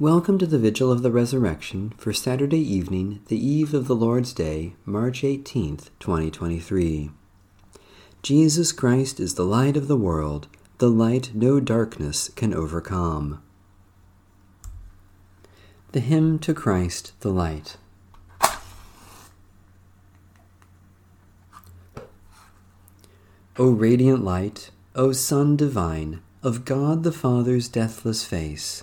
Welcome to the Vigil of the Resurrection for Saturday evening, the eve of the Lord's Day, March 18th, 2023. Jesus Christ is the light of the world, the light no darkness can overcome. The hymn to Christ the Light. O radiant light, O Sun divine, of God the Father's deathless face,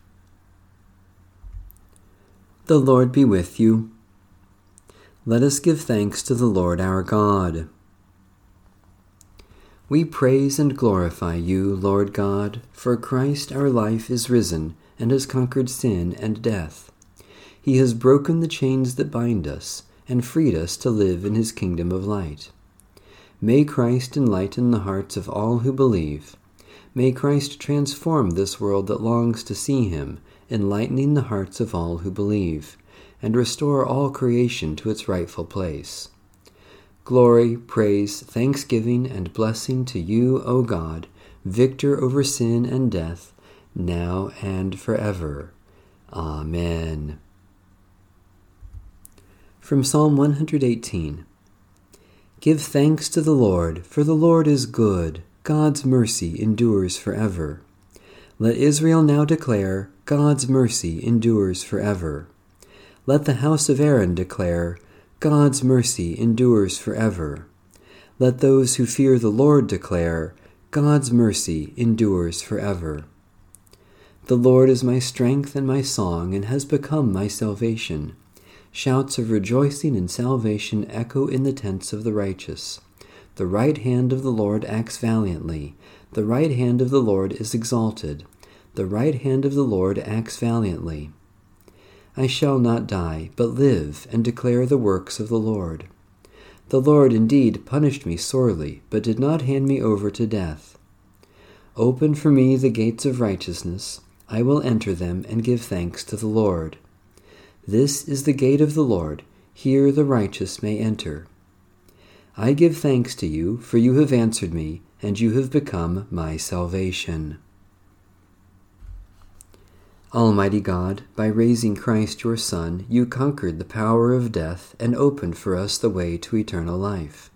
The Lord be with you. Let us give thanks to the Lord our God. We praise and glorify you, Lord God, for Christ our life is risen and has conquered sin and death. He has broken the chains that bind us and freed us to live in his kingdom of light. May Christ enlighten the hearts of all who believe. May Christ transform this world that longs to see him enlightening the hearts of all who believe, and restore all creation to its rightful place. Glory, praise, thanksgiving, and blessing to you, O God, victor over sin and death, now and forever. Amen. From Psalm 118 Give thanks to the Lord, for the Lord is good, God's mercy endures forever. Let Israel now declare, God's mercy endures forever. Let the house of Aaron declare, God's mercy endures forever. Let those who fear the Lord declare, God's mercy endures forever. The Lord is my strength and my song, and has become my salvation. Shouts of rejoicing and salvation echo in the tents of the righteous. The right hand of the Lord acts valiantly. The right hand of the Lord is exalted. The right hand of the Lord acts valiantly. I shall not die, but live and declare the works of the Lord. The Lord indeed punished me sorely, but did not hand me over to death. Open for me the gates of righteousness. I will enter them and give thanks to the Lord. This is the gate of the Lord. Here the righteous may enter. I give thanks to you, for you have answered me, and you have become my salvation. Almighty God, by raising Christ your Son, you conquered the power of death and opened for us the way to eternal life.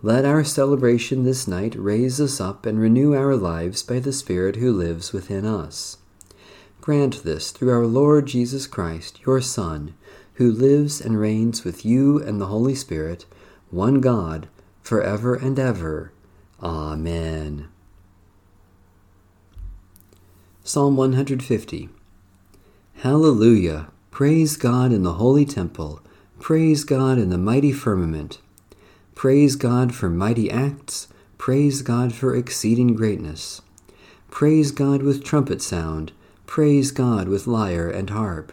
Let our celebration this night raise us up and renew our lives by the Spirit who lives within us. Grant this through our Lord Jesus Christ, your Son, who lives and reigns with you and the Holy Spirit, one God, for ever and ever. Amen. Psalm 150 Hallelujah! Praise God in the holy temple. Praise God in the mighty firmament. Praise God for mighty acts. Praise God for exceeding greatness. Praise God with trumpet sound. Praise God with lyre and harp.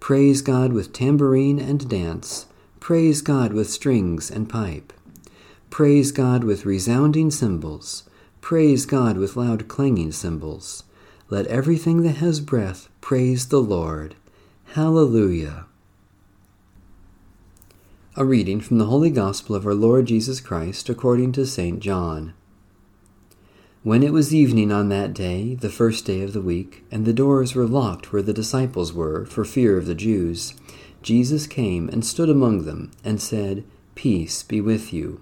Praise God with tambourine and dance. Praise God with strings and pipe. Praise God with resounding cymbals. Praise God with loud clanging cymbals. Let everything that has breath praise the Lord. Hallelujah. A reading from the Holy Gospel of our Lord Jesus Christ according to St. John. When it was evening on that day, the first day of the week, and the doors were locked where the disciples were, for fear of the Jews, Jesus came and stood among them, and said, Peace be with you.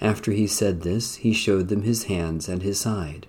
After he said this, he showed them his hands and his side.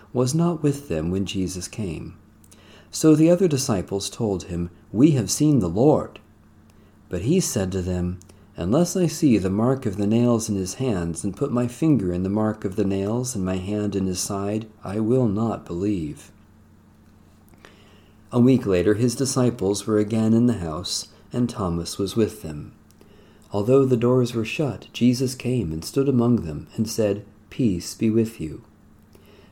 was not with them when Jesus came. So the other disciples told him, We have seen the Lord. But he said to them, Unless I see the mark of the nails in his hands, and put my finger in the mark of the nails, and my hand in his side, I will not believe. A week later, his disciples were again in the house, and Thomas was with them. Although the doors were shut, Jesus came and stood among them, and said, Peace be with you.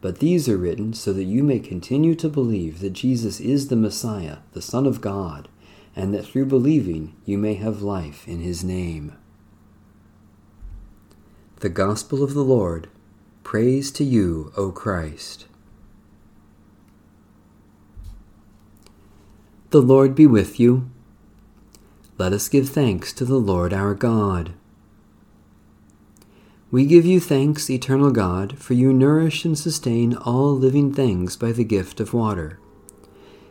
but these are written so that you may continue to believe that Jesus is the Messiah, the Son of God and that through believing you may have life in his name. The Gospel of the Lord. Praise to you, O Christ. The Lord be with you. Let us give thanks to the Lord our God. We give you thanks, eternal God, for you nourish and sustain all living things by the gift of water.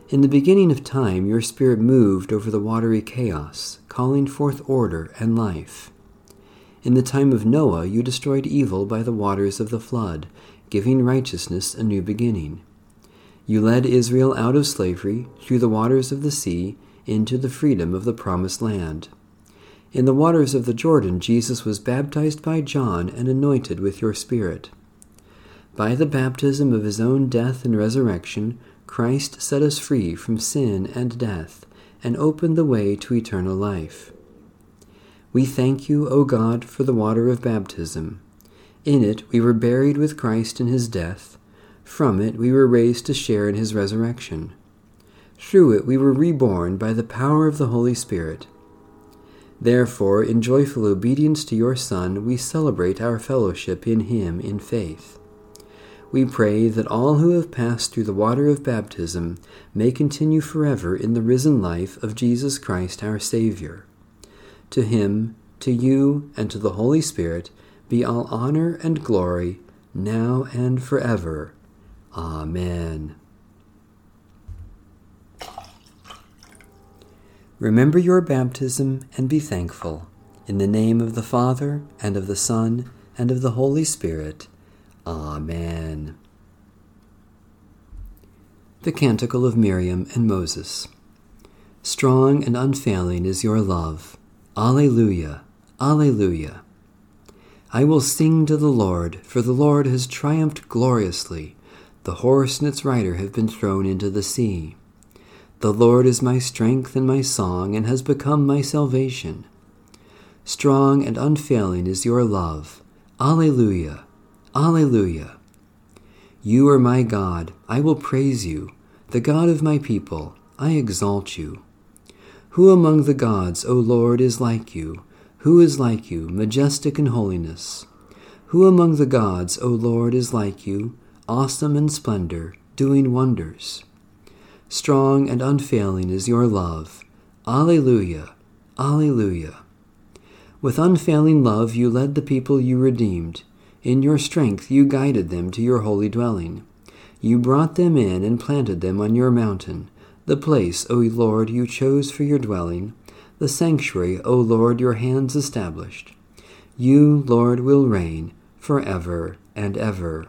In the beginning of time, your Spirit moved over the watery chaos, calling forth order and life. In the time of Noah, you destroyed evil by the waters of the flood, giving righteousness a new beginning. You led Israel out of slavery through the waters of the sea into the freedom of the promised land. In the waters of the Jordan, Jesus was baptized by John and anointed with your Spirit. By the baptism of his own death and resurrection, Christ set us free from sin and death and opened the way to eternal life. We thank you, O God, for the water of baptism. In it we were buried with Christ in his death. From it we were raised to share in his resurrection. Through it we were reborn by the power of the Holy Spirit. Therefore, in joyful obedience to your Son, we celebrate our fellowship in him in faith we pray that all who have passed through the water of baptism may continue forever in the risen life of Jesus Christ our Savior. To him, to you, and to the Holy Spirit be all honor and glory, now and forever. Amen. Remember your baptism and be thankful. In the name of the Father, and of the Son, and of the Holy Spirit. Amen. The Canticle of Miriam and Moses. Strong and unfailing is your love. Alleluia, Alleluia. I will sing to the Lord, for the Lord has triumphed gloriously. The horse and its rider have been thrown into the sea. The Lord is my strength and my song, and has become my salvation. Strong and unfailing is your love. Alleluia. Alleluia. You are my God, I will praise you, the God of my people, I exalt you. Who among the gods, O Lord, is like you? Who is like you, majestic in holiness? Who among the gods, O Lord, is like you, awesome in splendor, doing wonders? Strong and unfailing is your love. Alleluia, Alleluia. With unfailing love you led the people you redeemed. In your strength you guided them to your holy dwelling. You brought them in and planted them on your mountain, the place, O Lord, you chose for your dwelling, the sanctuary, O Lord, your hands established. You, Lord, will reign for ever and ever.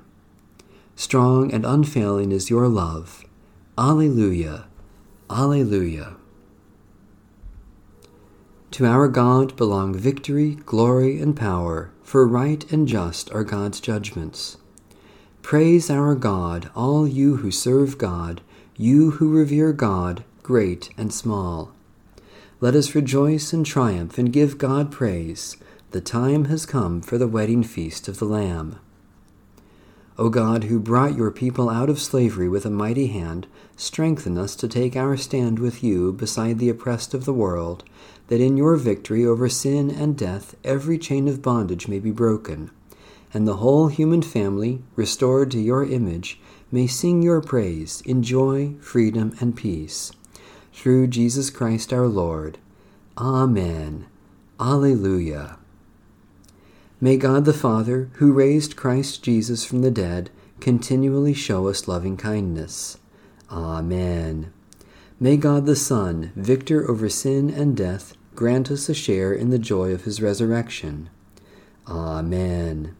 Strong and unfailing is your love. Alleluia. Alleluia. To our God belong victory, glory, and power for right and just are God's judgments. Praise our God, all you who serve God, you who revere God, great and small. Let us rejoice and triumph and give God praise. The time has come for the wedding feast of the Lamb. O God, who brought your people out of slavery with a mighty hand, strengthen us to take our stand with you beside the oppressed of the world that in your victory over sin and death every chain of bondage may be broken, and the whole human family, restored to your image, may sing your praise in joy, freedom, and peace. Through Jesus Christ our Lord. Amen. Alleluia. May God the Father, who raised Christ Jesus from the dead, continually show us loving kindness. Amen. May God the Son, victor over sin and death, grant us a share in the joy of his resurrection. Amen.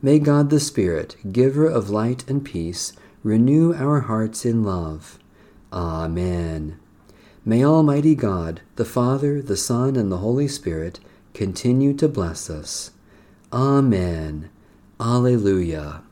May God the Spirit, giver of light and peace, renew our hearts in love. Amen. May Almighty God, the Father, the Son, and the Holy Spirit continue to bless us. Amen. Alleluia.